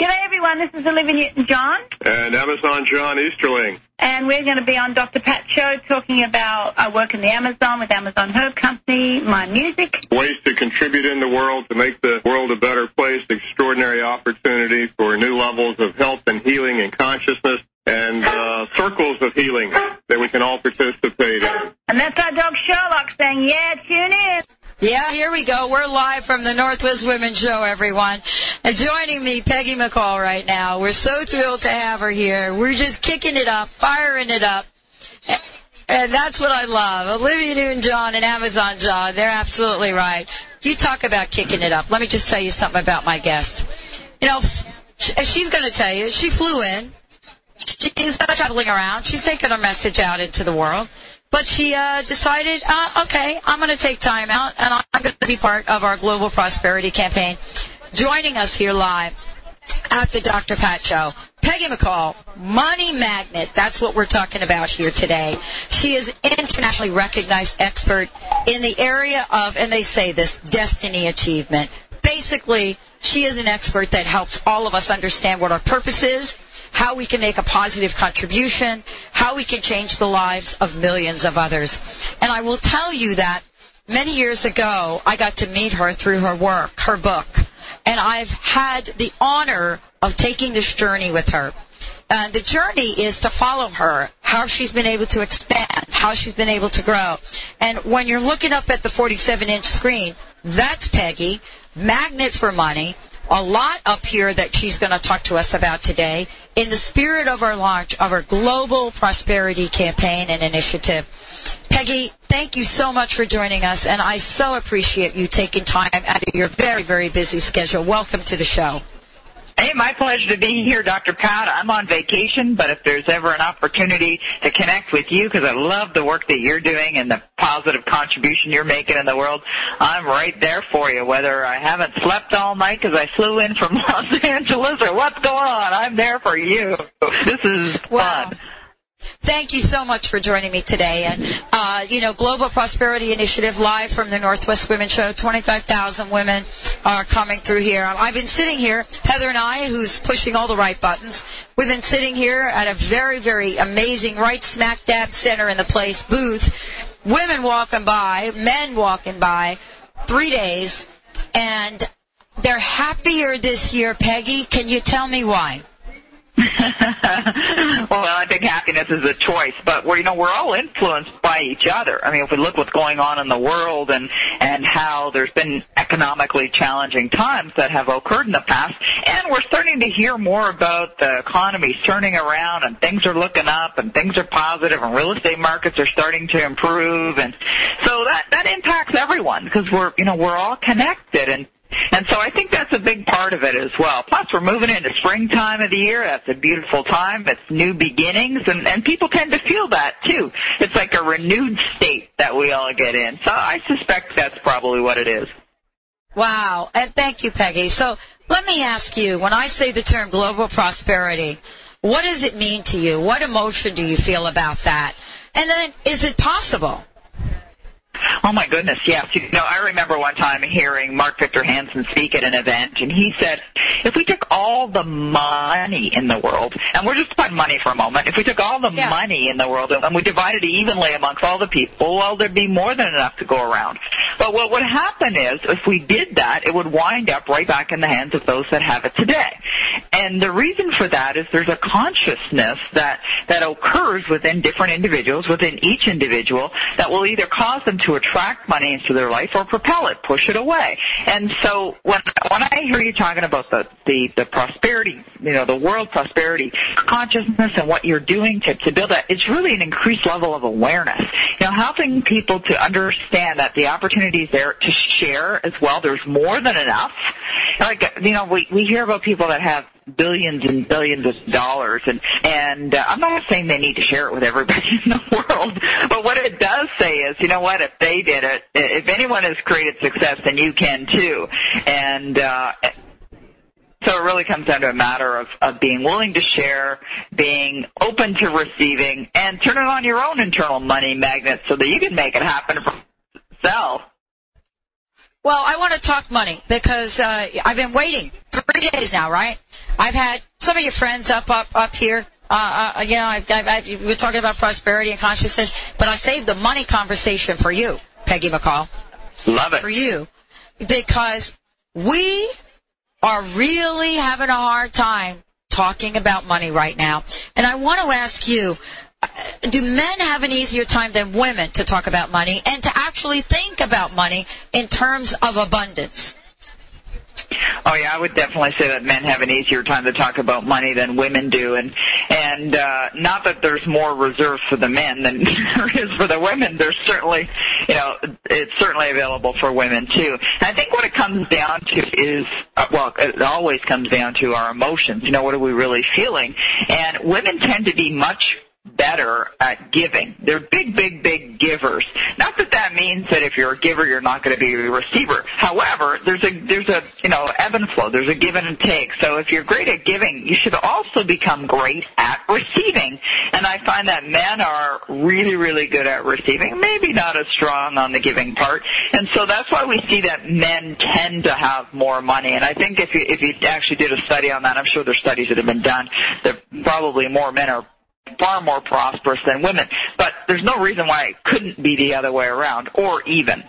G'day everyone, this is Olivia Newton-John. And Amazon John Easterling. And we're going to be on Dr. Pat Show talking about our work in the Amazon with Amazon Herb Company, my music. Ways to contribute in the world to make the world a better place, extraordinary opportunity for new levels of health and healing and consciousness, and uh, circles of healing that we can all participate in. And that's our dog Sherlock saying, yeah, tune in. Yeah, here we go. We're live from the Northwest Women's Show, everyone. And joining me, Peggy McColl right now. We're so thrilled to have her here. We're just kicking it up, firing it up. And that's what I love. Olivia Newton-John and Amazon John, they're absolutely right. You talk about kicking it up. Let me just tell you something about my guest. You know, she's going to tell you, she flew in. She's not traveling around. She's taking her message out into the world. But she uh, decided, uh, okay, I'm going to take time out, and I'm going to be part of our global prosperity campaign. Joining us here live at the Dr. Pat Show, Peggy McColl, money magnet. That's what we're talking about here today. She is an internationally recognized expert in the area of, and they say this, destiny achievement. Basically, she is an expert that helps all of us understand what our purpose is, how we can make a positive contribution, how we can change the lives of millions of others. And I will tell you that many years ago, I got to meet her through her work, her book. And I've had the honor of taking this journey with her. And the journey is to follow her, how she's been able to expand, how she's been able to grow. And when you're looking up at the 47 inch screen, that's Peggy, Magnet for Money, a lot up here that she's going to talk to us about today in the spirit of our launch of our global prosperity campaign and initiative. Peggy, thank you so much for joining us, and I so appreciate you taking time out of your very, very busy schedule. Welcome to the show. Hey, my pleasure to be here, Dr. Pat. I'm on vacation, but if there's ever an opportunity to connect with you, because I love the work that you're doing and the positive contribution you're making in the world, I'm right there for you. Whether I haven't slept all night because I flew in from Los Angeles or what's going on, I'm there for you. This is wow. fun. Thank you so much for joining me today. And, uh, you know, Global Prosperity Initiative live from the Northwest Women Show. 25,000 women are coming through here. I've been sitting here, Heather and I, who's pushing all the right buttons. We've been sitting here at a very, very amazing, right smack dab center in the place booth. Women walking by, men walking by, three days. And they're happier this year, Peggy. Can you tell me why? well, I think happiness is a choice, but we're you know we're all influenced by each other. I mean, if we look what's going on in the world and and how there's been economically challenging times that have occurred in the past, and we're starting to hear more about the economy turning around and things are looking up and things are positive and real estate markets are starting to improve, and so that that impacts everyone because we're you know we're all connected and and so I think that's a big part of it as well. Plus, we're moving into springtime of the year. That's a beautiful time. It's new beginnings, and, and people tend to feel that too. It's like a renewed state that we all get in. So I suspect that's probably what it is. Wow. And thank you, Peggy. So let me ask you, when I say the term global prosperity, what does it mean to you? What emotion do you feel about that? And then, is it possible? Oh my goodness, yes. You know, I remember one time hearing Mark Victor Hansen speak at an event, and he said, if we took all the money in the world, and we're just talking money for a moment, if we took all the Yeah. money in the world and we divided it evenly amongst all the people, well, there'd be more than enough to go around. But what would happen is, if we did that, it would wind up right back in the hands of those that have it today. And the reason for that is there's a consciousness that, that occurs within different individuals, within each individual, that will either cause them to attract money into their life or propel it, push it away. And so when, when I hear you talking about the, the, the prosperity, you know, the world prosperity consciousness and what you're doing to, to build that, it's really an increased level of awareness. You know, helping people to understand that the opportunities there to share as well, there's more than enough. Like, you know, we, we hear about people that have billions and billions of dollars and and uh, I'm not saying they need to share it with everybody in the world but what it does say is you know what if they did it if anyone has created success then you can too and uh so it really comes down to a matter of, of being willing to share, being open to receiving, and turning on your own internal money magnet so that you can make it happen for yourself. Well, I want to talk money because uh, I've been waiting three days now, right? I've had some of your friends up, up, up here. Uh, uh, you know, I've, I've, I've, we're talking about prosperity and consciousness, but I saved the money conversation for you, Peggy McColl. Love it. For you, because we are really having a hard time talking about money right now. And I want to ask you, uh, do men have an easier time than women to talk about money and to actually think about money in terms of abundance? Oh yeah, I would definitely say that men have an easier time to talk about money than women do, and and uh, not that there's more reserved for the men than there is for the women. There's certainly, you know, it's certainly available for women too. And I think what it comes down to is, uh, well, it always comes down to our emotions. You know, what are we really feeling? And women tend to be much better at giving. They're big, big, big givers. Not that that means that if you're a giver, you're not going to be a receiver. However, there's a there's a you know ebb and flow. There's a give and take. So if you're great at giving, you should also become great at receiving. And I find that men are really, really good at receiving. Maybe not as strong on the giving part. And so that's why we see that men tend to have more money. And I think if you if you actually did a study on that, I'm sure there's studies that have been done. That probably more men are far more prosperous than women. But there's no reason why it couldn't be the other way around, or even.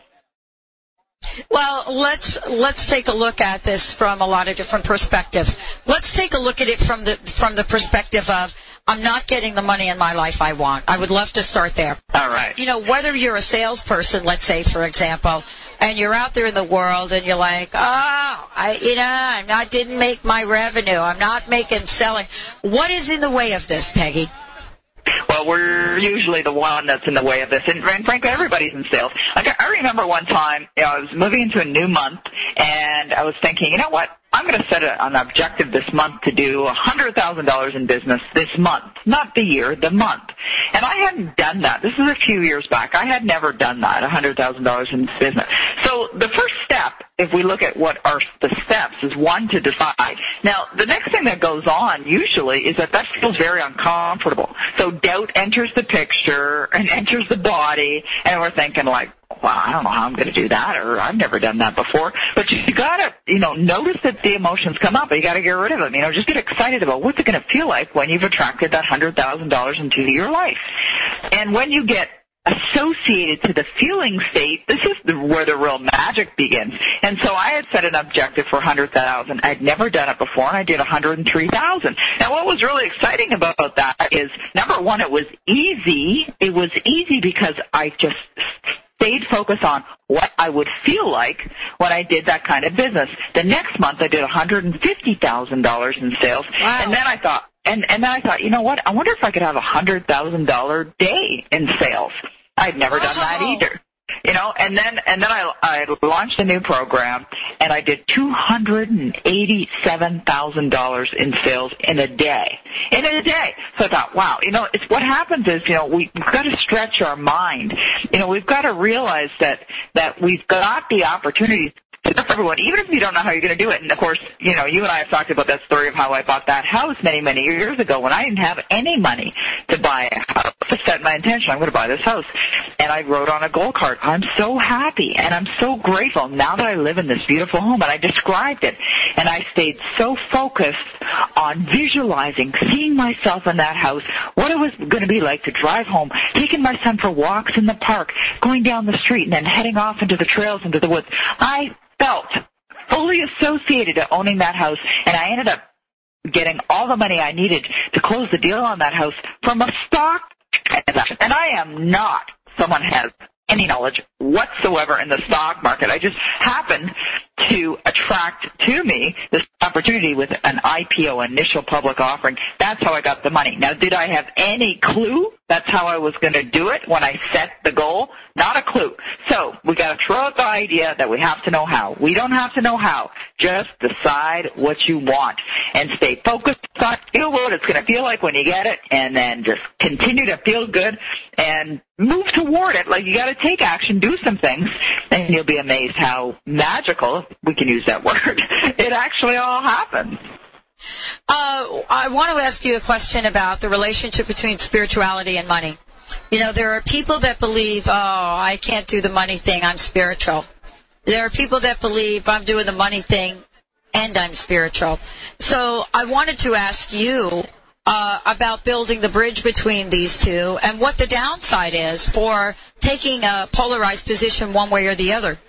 Well, let's let's take a look at this from a lot of different perspectives. Let's take a look at it from the from the perspective of I'm not getting the money in my life I want. I would love to start there. All right. You know, whether you're a salesperson, let's say for example, and you're out there in the world and you're like, oh, I, you know, I'm not didn't make my revenue. I'm not making selling. What is in the way of this, Peggy? Well, we're usually the one that's in the way of this, and, and frankly, everybody's in sales. Like I remember one time, you know, I was moving into a new month, and I was thinking, you know what? I'm going to set an objective this month to do $100,000 in business this month, not the year, the month. And I hadn't done that. This is a few years back. I had never done that, $100,000 in business. So the first step, if we look at what are the steps, is one to decide. Now, the next thing that goes on usually is that that feels very uncomfortable. So doubt enters the picture and enters the body, and we're thinking like, well, I don't know how I'm going to do that, or I've never done that before. But you, you gotta, you know, notice that the emotions come up, but you gotta get rid of them. You know, just get excited about what's it going to feel like when you've attracted that hundred thousand dollars into your life. And when you get associated to the feeling state, this is the, where the real magic begins. And so I had set an objective for 100,000. I'd never done it before and I did 103,000. Now what was really exciting about that is number one, it was easy. It was easy because I just stayed focused on what I would feel like when I did that kind of business. The next month I did $150,000 in sales. Wow. And then I thought, and, and then I thought, you know what? I wonder if I could have a hundred thousand dollar day in sales. I'd never done that either. You know, and then and then I I launched a new program and I did two hundred and eighty seven thousand dollars in sales in a day. In a day. So I thought, wow, you know, it's what happens is, you know, we, we've got to stretch our mind. You know, we've got to realize that that we've got the opportunities everyone, even if you don't know how you're going to do it. And of course, you know, you and I have talked about that story of how I bought that house many, many years ago when I didn't have any money to buy a house. I set my intention, I'm going to buy this house. And I wrote on a goal card, I'm so happy and I'm so grateful now that I live in this beautiful home. And I described it. And I stayed so focused on visualizing, seeing myself in that house, what it was going to be like to drive home, taking my son for walks in the park, going down the street and then heading off into the trails, into the woods. I felt fully associated to owning that house and I ended up getting all the money I needed to close the deal on that house from a stock transaction. And I am not someone has any knowledge whatsoever in the stock market. I just happened to attract to me this opportunity with an IPO, initial public offering. That's how I got the money. Now, did I have any clue that's how I was going to do it when I set the goal? Not a clue. So we got to throw out the idea that we have to know how. We don't have to know how. Just decide what you want and stay focused on feel what it's going to feel like when you get it, and then just continue to feel good and move toward it. Like you got to take action, do some things, and you'll be amazed how magical, we can use that word, it actually all happens. Uh, I want to ask you a question about the relationship between spirituality and money. You know, there are people that believe, oh, I can't do the money thing, I'm spiritual. There are people that believe I'm doing the money thing and I'm spiritual. So I wanted to ask you uh, about building the bridge between these two and what the downside is for taking a polarized position one way or the other.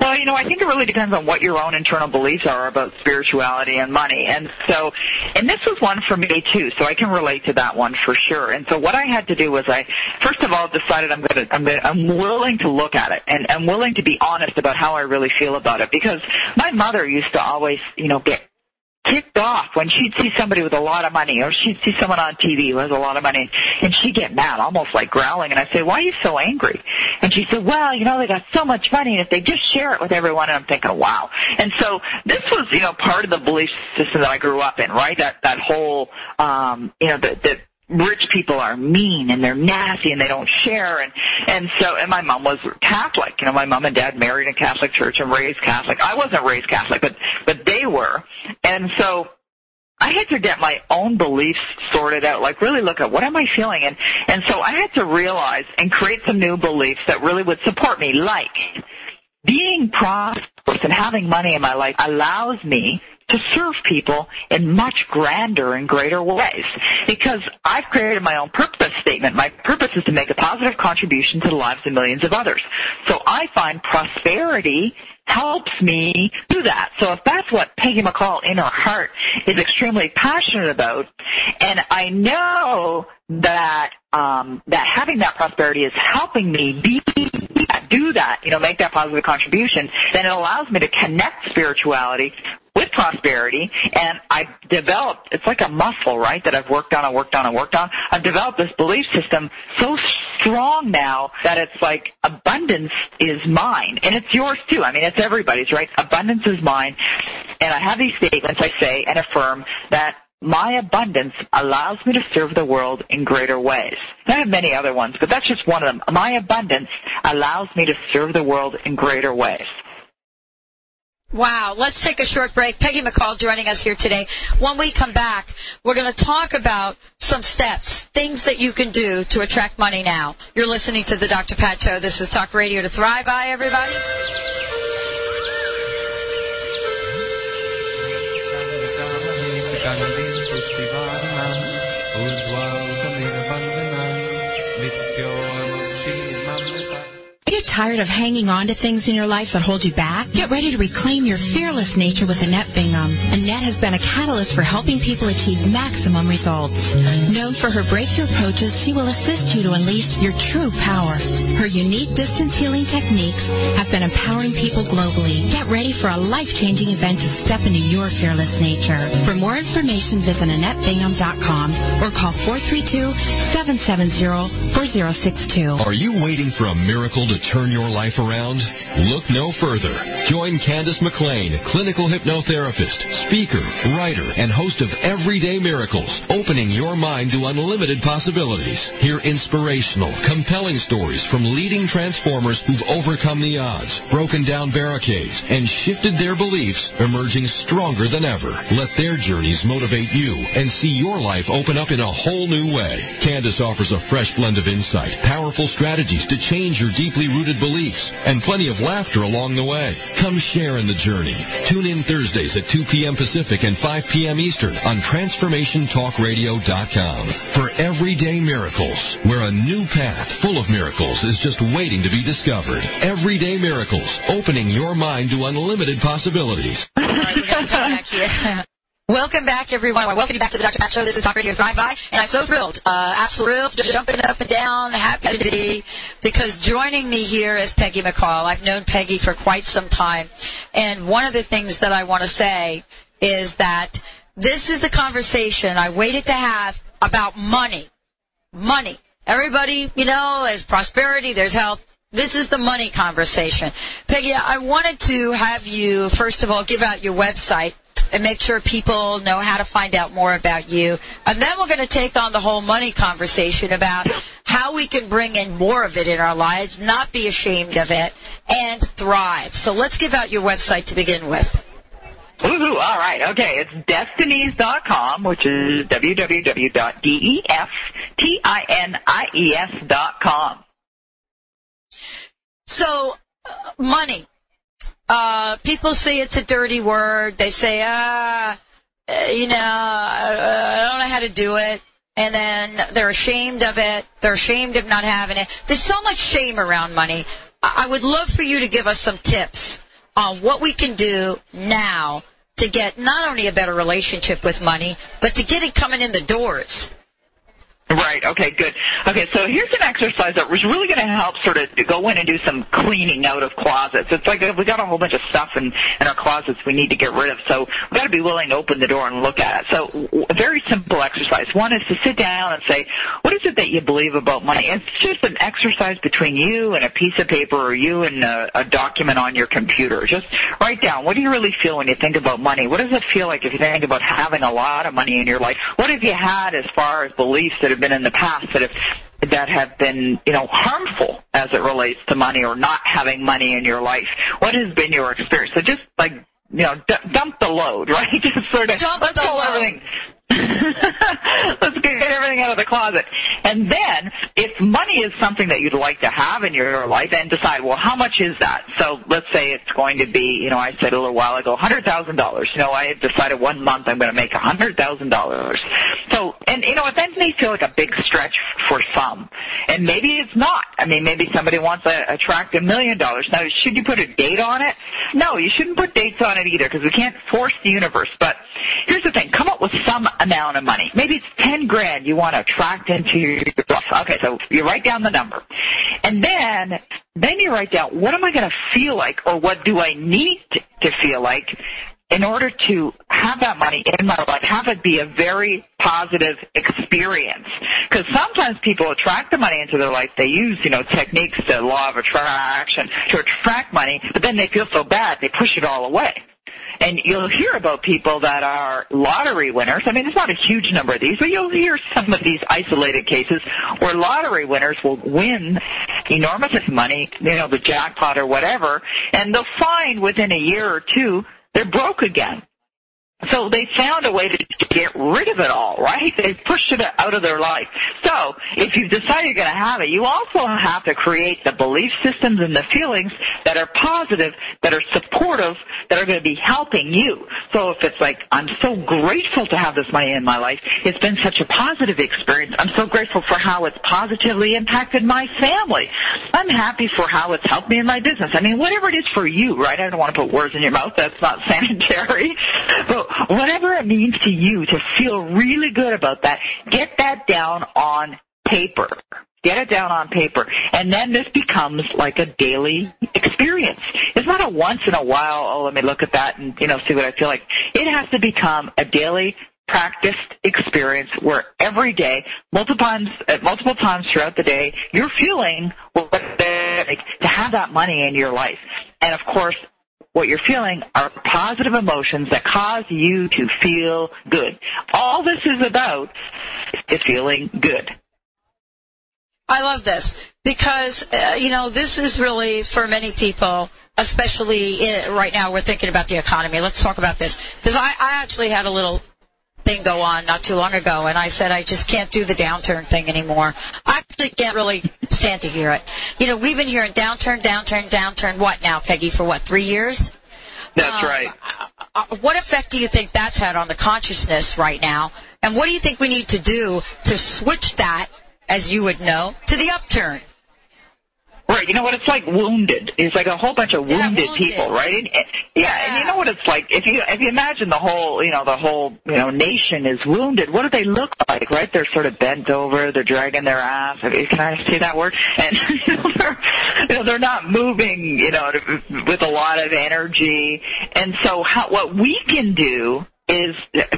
Well, you know, I think it really depends on what your own internal beliefs are about spirituality and money. And so, and this was one for me too, so I can relate to that one for sure. And so what I had to do was I, first of all, decided I'm gonna, I'm gonna, I'm willing to look at it and I'm willing to be honest about how I really feel about it because my mother used to always, you know, get ticked off when she'd see somebody with a lot of money or she'd see someone on TV who has a lot of money and she'd get mad, almost like growling and I'd say, why are you so angry? And she said, well, you know, they got so much money and if they just share it with everyone and I'm thinking, wow. And so this was, you know, part of the belief system that I grew up in, right? That, that whole, um, you know, that, that rich people are mean and they're nasty and they don't share and and so and my mom was Catholic. You know, my mom and dad married in Catholic church and raised Catholic. I wasn't raised Catholic, but but they were. And so I had to get my own beliefs sorted out, like really look at what am I feeling and and so I had to realize and create some new beliefs that really would support me, like being prosperous and having money in my life allows me to serve people in much grander and greater ways. Because I've created my own purpose statement. My purpose is to make a positive contribution to the lives of millions of others. So I find prosperity helps me do that. So if that's what Peggy McColl in her heart is extremely passionate about, and I know that um, that having that prosperity is helping me be do that, you know, make that positive contribution, then it allows me to connect spirituality with prosperity and I developed, it's like a muscle, right, that I've worked on and worked on and worked on. I've developed this belief system so strong now that it's like abundance is mine and it's yours too. I mean, it's everybody's, right? Abundance is mine. And I have these statements I say and affirm that my abundance allows me to serve the world in greater ways. I have many other ones, but that's just one of them. My abundance allows me to serve the world in greater ways. Wow. Let's take a short break. Peggy McColl joining us here today. When we come back, we're going to talk about some steps, things that you can do to attract money now. You're listening to the Dr. Pat Show. This is Talk Radio to Thrive by, everybody. Are you tired of hanging on to things in your life that hold you back? Get ready to reclaim your fearless nature with Annette Bingham. Annette has been a catalyst for helping people achieve maximum results. Known for her breakthrough approaches, she will assist you to unleash your true power. Her unique distance healing techniques have been empowering people globally. Get ready for a life-changing event to step into your fearless nature. For more information, visit AnnetteBingham.com or call 432-770-4062. Are you waiting for a miracle to turn your life around? Look no further. Join Candace McLean, clinical hypnotherapist, speaker, writer, and host of Everyday Miracles, opening your mind to unlimited possibilities. Hear inspirational, compelling stories from leading transformers who've overcome the odds, broken down barricades, and shifted their beliefs, emerging stronger than ever. Let their journeys motivate you and see your life open up in a whole new way. Candace offers a fresh blend of insight, powerful strategies to change your deeply rooted beliefs, and plenty of laughter along the way. Come share in the journey. Tune in Thursdays at 2 p.m. Pacific and 5 p.m. Eastern on TransformationTalkRadio.com for Everyday Miracles, where a new path full of miracles is just waiting to be discovered. Everyday Miracles, opening your mind to unlimited possibilities. All right, we got to come back here. Welcome back, everyone. Welcome back to the Dr. Pat Show. This is Talk Radio Thrive By, and I'm so thrilled, uh, absolutely thrilled, just jumping up and down, happy to be, because joining me here is Peggy McColl. I've known Peggy for quite some time, and one of the things that I want to say is that this is the conversation I waited to have about money. Money. Everybody, you know, there's prosperity, there's health. This is the money conversation. Peggy, I wanted to have you, first of all, give out your website and make sure people know how to find out more about you. And then we're going to take on the whole money conversation about how we can bring in more of it in our lives, not be ashamed of it, and thrive. So let's give out your website to begin with. Woohoo, all right, okay. It's destinies.com, which is www.d-e-s-t-i-n-i-e-s dot com. So uh, money. Uh, people say it's a dirty word. They say, ah, uh, you know, uh, I don't know how to do it. And then they're ashamed of it. They're ashamed of not having it. There's so much shame around money. I would love for you to give us some tips on what we can do now to get not only a better relationship with money, but to get it coming in the doors. Right. Okay. Good. Okay. So here's an exercise that was really going to help sort of go in and do some cleaning out of closets. It's like uh, we got a whole bunch of stuff in in our closets we need to get rid of. So we got to be willing to open the door and look at it. So a very simple exercise. One is to sit down and say, what is it that you believe about money? It's just an exercise between you and a piece of paper or you and a, a document on your computer. Just write down what do you really feel when you think about money? What does it feel like if you think about having a lot of money in your life? What have you had as far as beliefs that have been in the past that have that have been, you know, harmful as it relates to money or not having money in your life? What has been your experience? So just like, you know, d- dump the load, right? Just sort of Dump let's the load. everything. let's get everything out of the closet. And then, if money is something that you'd like to have in your life, then decide, well, how much is that? So let's say it's going to be, you know, I said a little while ago, hundred thousand dollars. You know, I have decided one month I'm going to make a hundred thousand dollars. So, and you know, then may feel like a big stretch for some, and maybe it's not. I mean, maybe somebody wants to attract a million dollars. Now, should you put a date on it? No, you shouldn't put dates on it either because we can't force the universe. But here's the thing: come up with some amount of money. Maybe it's ten grand you want to attract into your Okay, so you write down the number, and then then you write down what am I going to feel like, or what do I need to feel like in order to have that money in my life, have it be a very positive experience. Because sometimes people attract the money into their life. They use, you know, techniques, the law of attraction to attract money, but then they feel so bad they push it all away. And you'll hear about people that are lottery winners. I mean, it's not a huge number of these, but you'll hear some of these isolated cases where lottery winners will win enormous money, you know, the jackpot or whatever, and they'll find within a year or two they're broke again. So they found a way to get rid of it all, right? They pushed it out of their life. So if you decide you're going to have it, you also have to create the belief systems and the feelings that are positive, that are supportive, that are going to be helping you. So if it's like, I'm so grateful to have this money in my life, it's been such a positive experience. I'm so grateful for how it's positively impacted my family. I'm happy for how it's helped me in my business. I mean, whatever it is for you, right? I don't want to put words in your mouth. That's not sanitary. But whatever it means to you to feel really good about that, get that down on paper. Get it down on paper. And then this becomes like a daily experience. It's not a once in a while, oh, let me look at that and, you know, see what I feel like. It has to become a daily practiced experience where every day, multiple times, uh, multiple times throughout the day, you're feeling what like to have that money in your life. And of course, what you're feeling are positive emotions that cause you to feel good. All this is about is feeling good. I love this because uh, you know this is really for many people, especially i right now. We're thinking about the economy. Let's talk about this because I, I actually had a little thing go on not too long ago, and I said I just can't do the downturn thing anymore. I actually can't really stand to hear it. You know, we've been hearing downturn, downturn, downturn. What now, Peggy? For what? Three years? That's Um, right. uh, what effect do you think that's had on the consciousness right now? And what do you think we need to do to switch that, as you would know, to the upturn? Right, you know what it's like wounded. It's like a whole bunch of Yeah, wounded, wounded. people, right? And, and- yeah, and you know what it's like if you if you imagine the whole you know the whole you know nation is wounded. What do they look like? Right? They're sort of bent over. They're dragging their ass. Can I say that word? And you know, they're you know they're not moving. You know with a lot of energy. And so how, what we can do is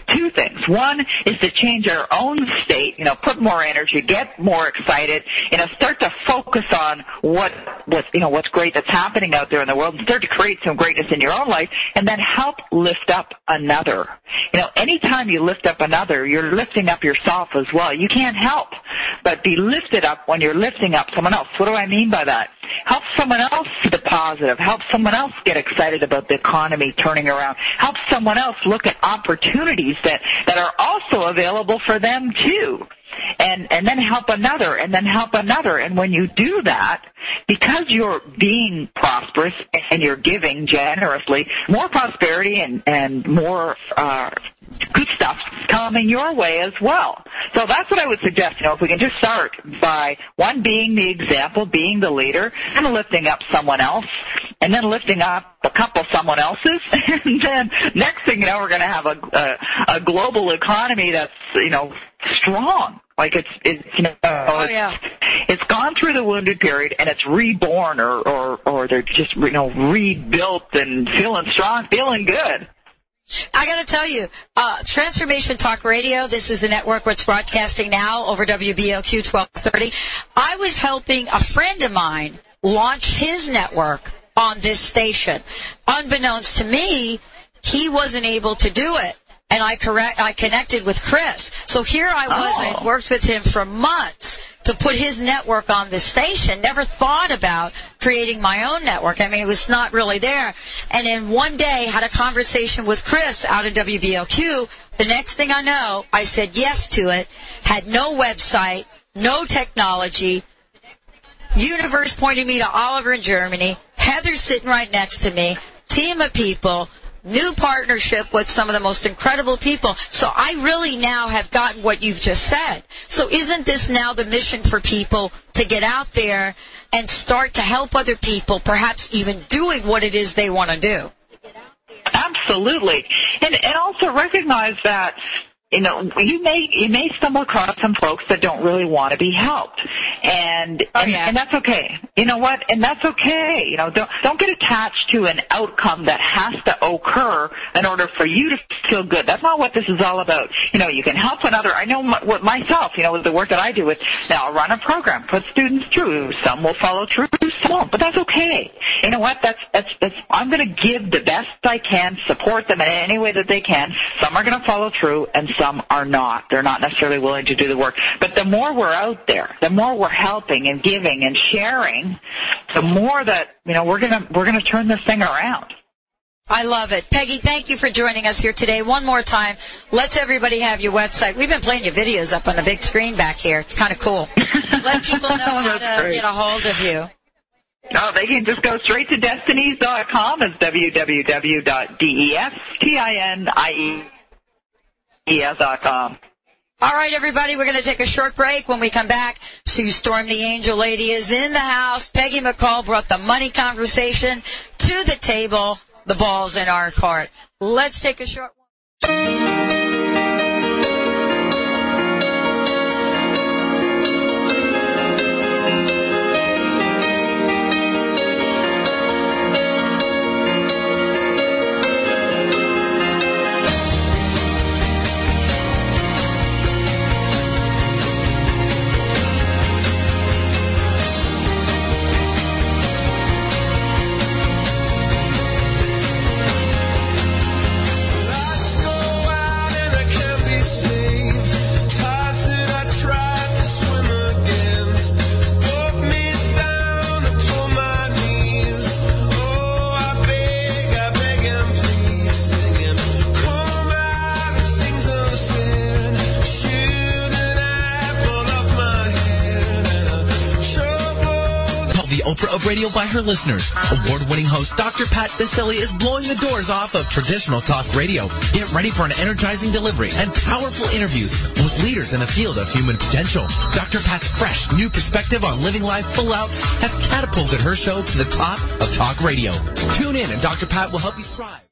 two things. One is to change our own state, you know, put more energy, get more excited, you know, start to focus on what, what, you know, what's great that's happening out there in the world and start to create some greatness in your own life and then help lift up another. You know, anytime you lift up another, you're lifting up yourself as well. You can't help but be lifted up when you're lifting up someone else. What do I mean by that? Help someone else see the positive. Help someone else get excited about the economy turning around. Help someone else look at opportunities that, that are also available for them too. And and then help another and then help another. And when you do that because you're being prosperous and you're giving generously more prosperity and and more uh good stuff coming your way as well. So that's what i would suggest you know if we can just start by one being the example being the leader and lifting up someone else and then lifting up a couple someone else's and then next thing you know we're going to have a, a a global economy that's you know strong like it's it's you know Oh, it's, yeah. it's gone through the wounded period and it's reborn or or or they're just you know rebuilt and feeling strong, feeling good. I got to tell you, uh, Transformation Talk Radio. This is the network which broadcasting now over WBLQ 1230. I was helping a friend of mine launch his network on this station. Unbeknownst to me, he wasn't able to do it. And I correct, I connected with Chris. So here I was, Oh. I worked with him for months to put his network on the station. Never thought about creating my own network. I mean, it was not really there. And then one day had a conversation with Chris out of WBLQ. The next thing I know, I said yes to it. Had no website, no technology. Universe pointed me to Oliver in Germany. Heather sitting right next to me. Team of people. New partnership with some of the most incredible people. So I really now have gotten what you've just said. So isn't this now the mission for people to get out there and start to help other people, perhaps even doing what it is they want to do? Absolutely, and and also recognize that you know you may you may stumble across some folks that don't really want to be helped, and Oh, and, yeah. and that's okay. You know what? And that's okay. You know, don't don't get attached to an outcome that has to occur in order for you to feel good. That's not what this is all about. You know, you can help another. I know my, what myself. You know, with the work that I do with now, I'll run a program, put students through. Some will follow through, some won't. But that's okay. You know what? That's that's that's. I'm going to give the best I can, support them in any way that they can. Some are going to follow through, and some are not. They're not necessarily willing to do the work. But the more we're out there, the more we're helping and giving and sharing, the more that you know we're gonna we're gonna turn this thing around. I love it. Peggy, thank you for joining us here today. One more time, let's everybody have your website. We've been playing your videos up on the big screen back here. It's kind of cool. Let people know how to great. get a hold of you. No, they can just go straight to destinies.com. It's www.destinies.com. All right, everybody, we're going to take a short break. When we come back, Sue Storm, the angel lady, is in the house. Peggy McColl brought the money conversation to the table. The ball's in our court. Let's take a short one. Her listeners. Award-winning host Dr. Pat Baccili is blowing the doors off of traditional talk radio. Get ready for an energizing delivery and powerful interviews with leaders in the field of human potential. Dr. Pat's fresh, new perspective on living life full out has catapulted her show to the top of talk radio. Tune in and Dr. Pat will help you thrive.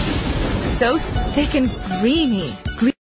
so thick and creamy.